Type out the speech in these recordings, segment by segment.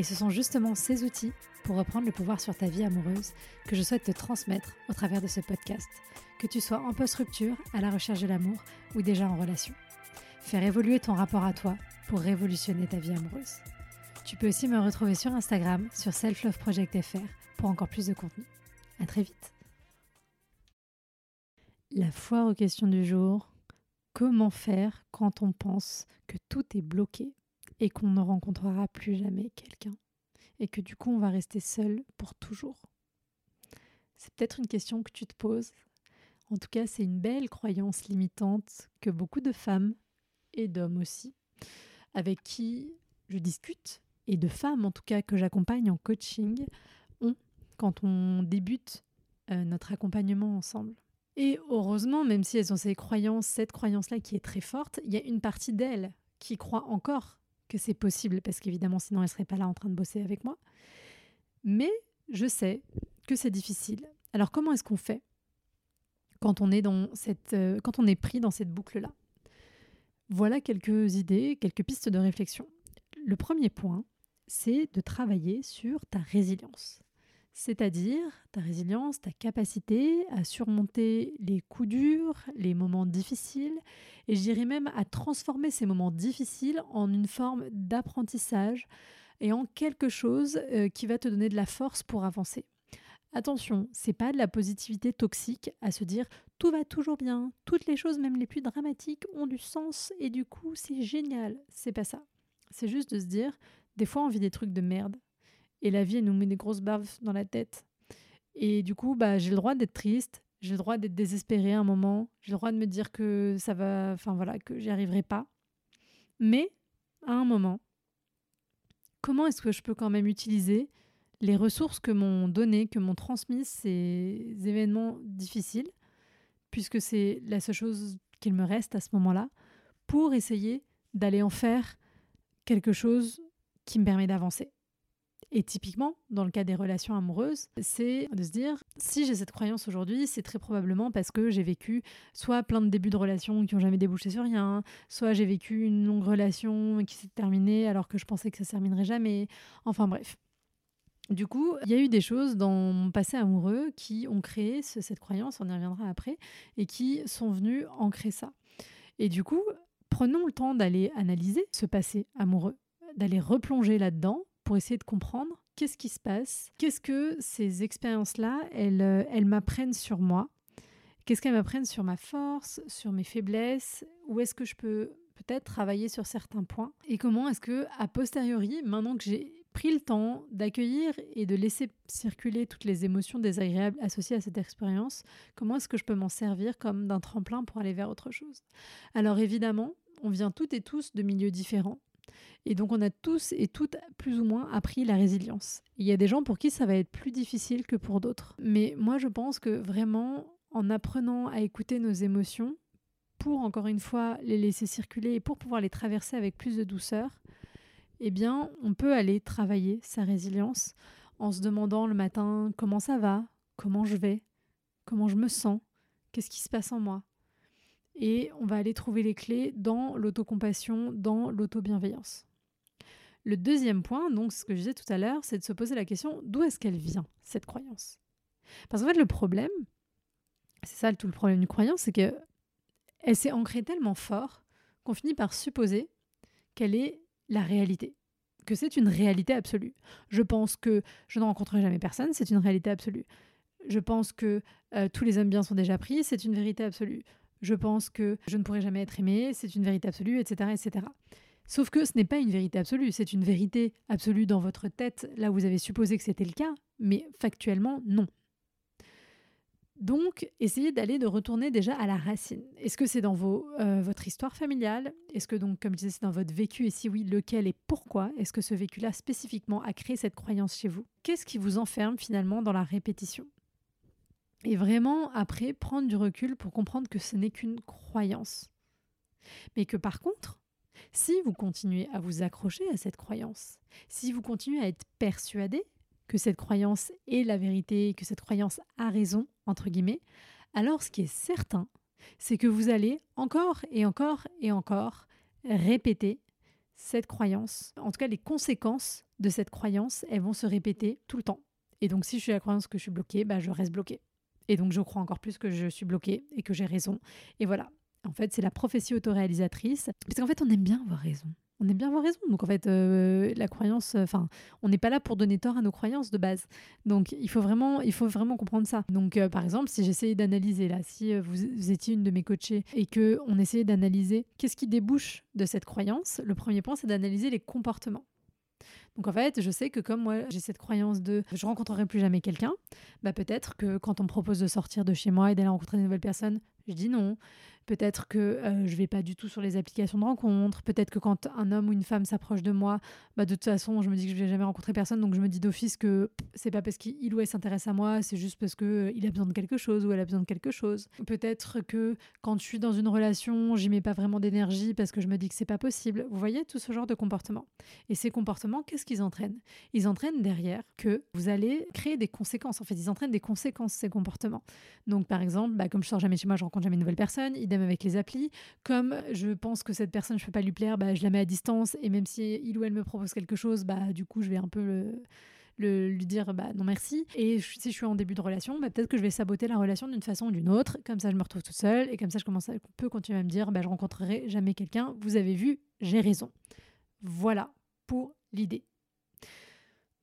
Et ce sont justement ces outils pour reprendre le pouvoir sur ta vie amoureuse que je souhaite te transmettre au travers de ce podcast, que tu sois en post-rupture, à la recherche de l'amour ou déjà en relation. Faire évoluer ton rapport à toi pour révolutionner ta vie amoureuse. Tu peux aussi me retrouver sur Instagram, sur selfloveproject.fr pour encore plus de contenu. À très vite. La foire aux questions du jour. Comment faire quand on pense que tout est bloqué? Et qu'on ne rencontrera plus jamais quelqu'un et que du coup on va rester seul pour toujours C'est peut-être une question que tu te poses. En tout cas, c'est une belle croyance limitante que beaucoup de femmes et d'hommes aussi, avec qui je discute, et de femmes en tout cas que j'accompagne en coaching, ont quand on débute euh, notre accompagnement ensemble. Et heureusement, même si elles ont ces croyances, cette croyance-là qui est très forte, il y a une partie d'elles qui croit encore que c'est possible, parce qu'évidemment, sinon, elle ne serait pas là en train de bosser avec moi. Mais je sais que c'est difficile. Alors, comment est-ce qu'on fait quand on est, dans cette, euh, quand on est pris dans cette boucle-là? Voilà quelques idées, quelques pistes de réflexion. Le premier point, c'est de travailler sur ta résilience c'est-à-dire ta résilience, ta capacité à surmonter les coups durs, les moments difficiles, et je dirais même à transformer ces moments difficiles en une forme d'apprentissage et en quelque chose euh, qui va te donner de la force pour avancer. Attention, c'est pas de la positivité toxique à se dire tout va toujours bien, toutes les choses, même les plus dramatiques, ont du sens et du coup c'est génial. C'est pas ça. C'est juste de se dire des fois on vit des trucs de merde, et la vie, elle nous met des grosses baves dans la tête. Et du coup, bah, j'ai le droit d'être triste, j'ai le droit d'être désespéré un moment, j'ai le droit de me dire que ça va, enfin voilà, que j'y arriverai pas. Mais à un moment, comment est-ce que je peux quand même utiliser les ressources que m'ont données, que m'ont transmises ces événements difficiles, puisque c'est la seule chose qu'il me reste à ce moment-là, pour essayer d'aller en faire quelque chose qui me permet d'avancer? Et typiquement, dans le cas des relations amoureuses, c'est de se dire, si j'ai cette croyance aujourd'hui, c'est très probablement parce que j'ai vécu soit plein de débuts de relations qui n'ont jamais débouché sur rien, soit j'ai vécu une longue relation qui s'est terminée alors que je pensais que ça ne se terminerait jamais. Enfin bref. Du coup, il y a eu des choses dans mon passé amoureux qui ont créé cette croyance, on y reviendra après, et qui sont venues ancrer ça. Et du coup, prenons le temps d'aller analyser ce passé amoureux, d'aller replonger là-dedans pour essayer de comprendre qu'est-ce qui se passe, qu'est-ce que ces expériences-là, elles, euh, elles m'apprennent sur moi, qu'est-ce qu'elles m'apprennent sur ma force, sur mes faiblesses, où est-ce que je peux peut-être travailler sur certains points, et comment est-ce que, a posteriori, maintenant que j'ai pris le temps d'accueillir et de laisser circuler toutes les émotions désagréables associées à cette expérience, comment est-ce que je peux m'en servir comme d'un tremplin pour aller vers autre chose? Alors évidemment, on vient toutes et tous de milieux différents. Et donc on a tous et toutes plus ou moins appris la résilience. Il y a des gens pour qui ça va être plus difficile que pour d'autres. Mais moi je pense que vraiment en apprenant à écouter nos émotions, pour encore une fois les laisser circuler et pour pouvoir les traverser avec plus de douceur, eh bien on peut aller travailler sa résilience en se demandant le matin comment ça va, comment je vais, comment je me sens, qu'est-ce qui se passe en moi? Et on va aller trouver les clés dans l'autocompassion, dans l'auto-bienveillance. Le deuxième point, donc ce que je disais tout à l'heure, c'est de se poser la question d'où est-ce qu'elle vient, cette croyance? Parce qu'en fait, le problème, c'est ça tout le problème d'une croyance, c'est que elle s'est ancrée tellement fort qu'on finit par supposer qu'elle est la réalité, que c'est une réalité absolue. Je pense que je ne rencontrerai jamais personne, c'est une réalité absolue. Je pense que euh, tous les hommes bien sont déjà pris, c'est une vérité absolue je pense que je ne pourrai jamais être aimé, c'est une vérité absolue, etc., etc. Sauf que ce n'est pas une vérité absolue, c'est une vérité absolue dans votre tête, là où vous avez supposé que c'était le cas, mais factuellement, non. Donc, essayez d'aller de retourner déjà à la racine. Est-ce que c'est dans vos, euh, votre histoire familiale? Est-ce que donc, comme je disais, c'est dans votre vécu? Et si oui, lequel et pourquoi Est-ce que ce vécu-là spécifiquement a créé cette croyance chez vous? Qu'est-ce qui vous enferme finalement dans la répétition? Et vraiment, après, prendre du recul pour comprendre que ce n'est qu'une croyance. Mais que par contre, si vous continuez à vous accrocher à cette croyance, si vous continuez à être persuadé que cette croyance est la vérité, que cette croyance a raison, entre guillemets, alors ce qui est certain, c'est que vous allez encore et encore et encore répéter cette croyance. En tout cas, les conséquences de cette croyance, elles vont se répéter tout le temps. Et donc, si je suis la croyance que je suis bloquée, bah, je reste bloquée. Et donc, je crois encore plus que je suis bloquée et que j'ai raison. Et voilà. En fait, c'est la prophétie autoréalisatrice. Parce qu'en fait, on aime bien avoir raison on aime bien avoir raison. Donc en fait, euh, la croyance, euh, enfin, on n'est pas là pour donner tort à nos croyances de base. Donc il faut vraiment, il faut vraiment comprendre ça. Donc euh, par exemple, si j'essayais d'analyser là, si vous, étiez une de mes coachées et que on essayait d'analyser qu'est-ce qui débouche de cette croyance, le premier point c'est d'analyser les comportements. Donc en fait, je sais que comme moi, j'ai cette croyance de je rencontrerai plus jamais quelqu'un, bah peut-être que quand on me propose de sortir de chez moi et d'aller rencontrer de nouvelles personnes, je dis non. Peut-être que euh, je vais pas du tout sur les applications de rencontre. Peut-être que quand un homme ou une femme s'approche de moi, bah de toute façon, je me dis que je vais jamais rencontrer personne, donc je me dis d'office que c'est pas parce qu'il ou elle s'intéresse à moi, c'est juste parce que euh, il a besoin de quelque chose ou elle a besoin de quelque chose. Peut-être que quand je suis dans une relation, j'y mets pas vraiment d'énergie parce que je me dis que c'est pas possible. Vous voyez tout ce genre de comportement. Et ces comportements, qu'est-ce qu'ils entraînent? Ils entraînent derrière que vous allez créer des conséquences. En fait, ils entraînent des conséquences ces comportements. Donc par exemple, bah, comme je sors jamais chez moi, je rencontre jamais une nouvelle personne. Idem avec les applis. Comme je pense que cette personne, je peux pas lui plaire, bah, je la mets à distance. Et même si il ou elle me propose quelque chose, bah, du coup, je vais un peu le, lui dire bah, non merci. Et si je suis en début de relation, bah, peut-être que je vais saboter la relation d'une façon ou d'une autre. Comme ça, je me retrouve toute seule. Et comme ça, je commence à, peux continuer à me dire bah, je rencontrerai jamais quelqu'un. Vous avez vu, j'ai raison. Voilà pour l'idée.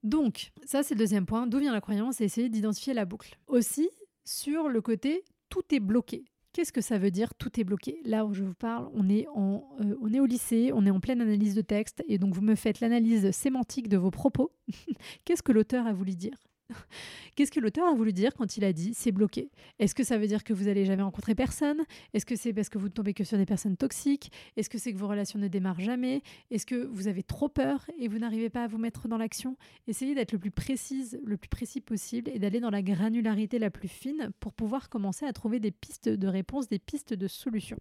Donc, ça c'est le deuxième point. D'où vient la croyance et essayer d'identifier la boucle. Aussi, sur le côté tout est bloqué. Qu'est-ce que ça veut dire tout est bloqué Là où je vous parle, on est, en, euh, on est au lycée, on est en pleine analyse de texte, et donc vous me faites l'analyse sémantique de vos propos. Qu'est-ce que l'auteur a voulu dire Qu'est-ce que l'auteur a voulu dire quand il a dit c'est bloqué? Est-ce que ça veut dire que vous n'allez jamais rencontrer personne? Est-ce que c'est parce que vous ne tombez que sur des personnes toxiques? Est-ce que c'est que vos relations ne démarrent jamais? Est-ce que vous avez trop peur et vous n'arrivez pas à vous mettre dans l'action? Essayez d'être le plus précise, le plus précis possible et d'aller dans la granularité la plus fine pour pouvoir commencer à trouver des pistes de réponse, des pistes de solution.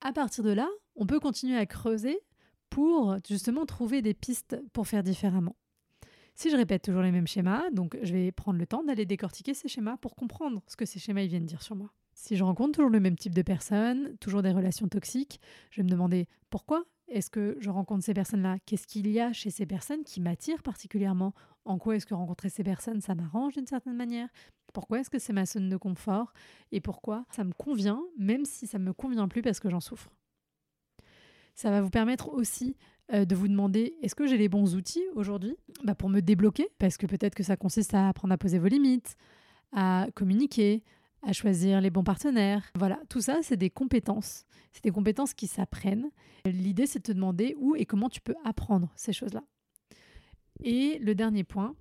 À partir de là, on peut continuer à creuser pour justement trouver des pistes pour faire différemment. Si je répète toujours les mêmes schémas, donc je vais prendre le temps d'aller décortiquer ces schémas pour comprendre ce que ces schémas viennent dire sur moi. Si je rencontre toujours le même type de personnes, toujours des relations toxiques, je vais me demander pourquoi est-ce que je rencontre ces personnes-là? Qu'est-ce qu'il y a chez ces personnes qui m'attirent particulièrement? En quoi est-ce que rencontrer ces personnes, ça m'arrange d'une certaine manière? Pourquoi est-ce que c'est ma zone de confort? Et pourquoi ça me convient, même si ça ne me convient plus parce que j'en souffre? Ça va vous permettre aussi euh, de vous demander est-ce que j'ai les bons outils aujourd'hui bah, pour me débloquer? Parce que peut-être que ça consiste à apprendre à poser vos limites, à communiquer, à choisir les bons partenaires. Voilà, tout ça, c'est des compétences. C'est des compétences qui s'apprennent. L'idée, c'est de te demander où et comment tu peux apprendre ces choses-là. Et le dernier point,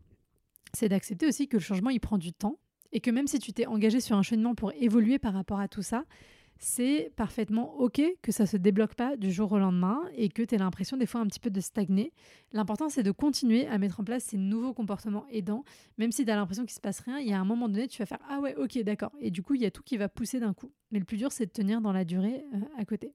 c'est d'accepter aussi que le changement, il prend du temps et que même si tu t'es engagé sur un cheminement pour évoluer par rapport à tout ça, c'est parfaitement OK que ça se débloque pas du jour au lendemain et que tu aies l'impression des fois un petit peu de stagner. L'important, c'est de continuer à mettre en place ces nouveaux comportements aidants. Même si tu as l'impression qu'il se passe rien, il y a un moment donné, tu vas faire Ah ouais, OK, d'accord. Et du coup, il y a tout qui va pousser d'un coup. Mais le plus dur, c'est de tenir dans la durée euh, à côté.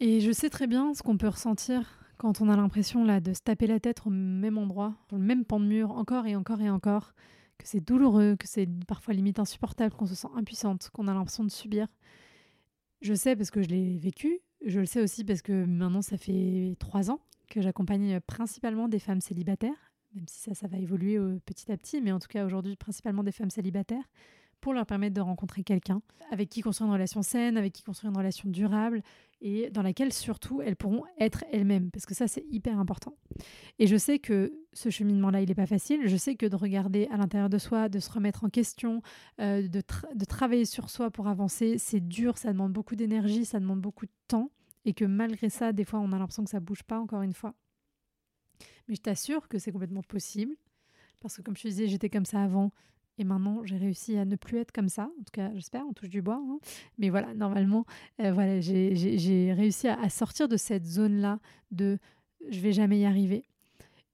Et je sais très bien ce qu'on peut ressentir quand on a l'impression là de se taper la tête au même endroit, sur le même pan de mur, encore et encore et encore, que c'est douloureux, que c'est parfois limite insupportable, qu'on se sent impuissante, qu'on a l'impression de subir. Je sais parce que je l'ai vécu. Je le sais aussi parce que maintenant, ça fait trois ans que j'accompagne principalement des femmes célibataires, même si ça, ça va évoluer euh, petit à petit, mais en tout cas aujourd'hui, principalement des femmes célibataires, pour leur permettre de rencontrer quelqu'un avec qui construire une relation saine, avec qui construire une relation durable, et dans laquelle surtout elles pourront être elles-mêmes, parce que ça c'est hyper important. Et je sais que ce cheminement-là, il n'est pas facile. Je sais que de regarder à l'intérieur de soi, de se remettre en question, euh, de, de travailler sur soi pour avancer, c'est dur, ça demande beaucoup d'énergie, ça demande beaucoup de temps, et que malgré ça, des fois, on a l'impression que ça bouge pas, encore une fois. Mais je t'assure que c'est complètement possible, parce que comme je te disais, j'étais comme ça avant, Et maintenant, j'ai réussi à ne plus être comme ça. En tout cas, j'espère, on touche du bois. Hein. Mais voilà, normalement, euh, voilà, j'ai réussi à, sortir de cette zone-là de je vais jamais y arriver.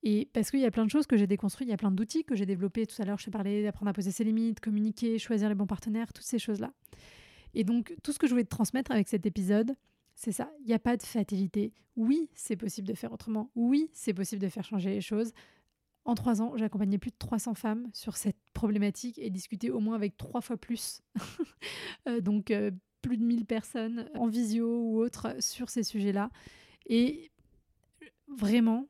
Et parce qu'il y a plein de choses que j'ai déconstruites, il y a plein d'outils que j'ai développés. Tout à l'heure, je t'ai parlé d'apprendre à poser ses limites, communiquer, choisir les bons partenaires, toutes ces choses-là. Et donc, tout ce que je voulais te transmettre avec cet épisode, c'est ça. Il n'y a pas de fatalité. Oui, c'est possible de faire autrement. Oui, c'est possible de faire changer les choses. En trois ans, j'ai accompagné plus de 300 femmes sur cette problématique et discuté au moins avec trois fois plus. Euh, donc, euh, plus de 1000 personnes en visio ou autre sur ces sujets-là. Et vraiment,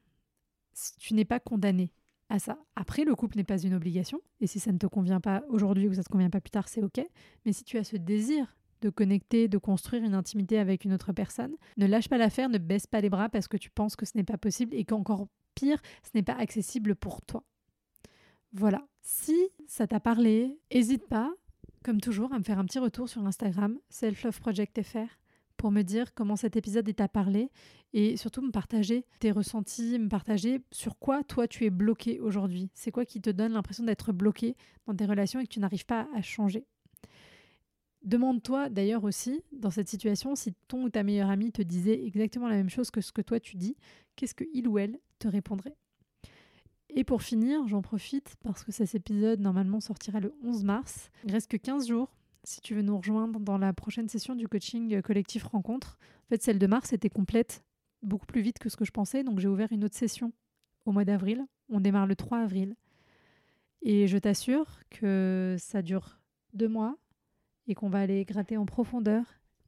tu n'es pas condamné à ça. Après, le couple n'est pas une obligation. Et si ça ne te convient pas aujourd'hui ou ça ne te convient pas plus tard, c'est OK. Mais si tu as ce désir de connecter, de construire une intimité avec une autre personne, ne lâche pas l'affaire, ne baisse pas les bras parce que tu penses que ce n'est pas possible et qu'encore pire, ce n'est pas accessible pour toi. Voilà. Si ça t'a parlé, n'hésite pas, comme toujours, à me faire un petit retour sur Instagram, selfloveprojectfr, pour me dire comment cet épisode t'a parlé et surtout me partager tes ressentis, me partager sur quoi toi tu es bloqué aujourd'hui. C'est quoi qui te donne l'impression d'être bloqué dans tes relations et que tu n'arrives pas à changer? Demande-toi d'ailleurs aussi, dans cette situation, si ton ou ta meilleure amie te disait exactement la même chose que ce que toi tu dis, qu'est-ce que il ou elle te répondrait? Et pour finir, j'en profite parce que cet épisode normalement sortira le 11 mars. Il reste que 15 jours si tu veux nous rejoindre dans la prochaine session du coaching collectif rencontre. En fait, celle de mars était complète beaucoup plus vite que ce que je pensais, donc j'ai ouvert une autre session au mois d'avril. On démarre le 3 avril. Et je t'assure que ça dure deux mois et qu'on va aller gratter en profondeur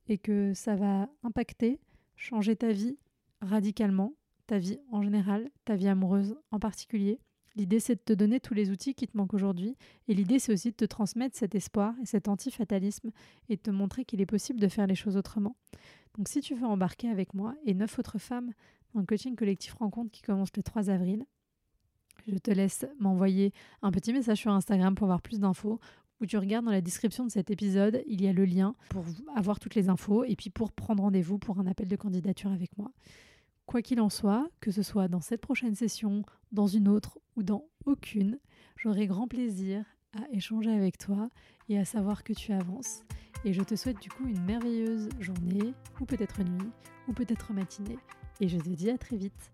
et que ça va impacter, changer ta vie radicalement, ta vie en général, ta vie amoureuse en particulier. L'idée, c'est de te donner tous les outils qui te manquent aujourd'hui. Et l'idée, c'est aussi de te transmettre cet espoir et cet antifatalisme et de te montrer qu'il est possible de faire les choses autrement. Donc, si tu veux embarquer avec moi et neuf autres femmes dans le coaching collectif rencontre qui commence le 3 avril, je te laisse m'envoyer un petit message sur Instagram pour avoir plus d'infos tu regardes dans la description de cet épisode, il y a le lien pour avoir toutes les infos et puis pour prendre rendez-vous pour un appel de candidature avec moi. Quoi qu'il en soit, que ce soit dans cette prochaine session, dans une autre ou dans aucune, j'aurai grand plaisir à échanger avec toi et à savoir que tu avances. Et je te souhaite du coup une merveilleuse journée, ou peut-être nuit, ou peut-être matinée. Et je te dis à très vite.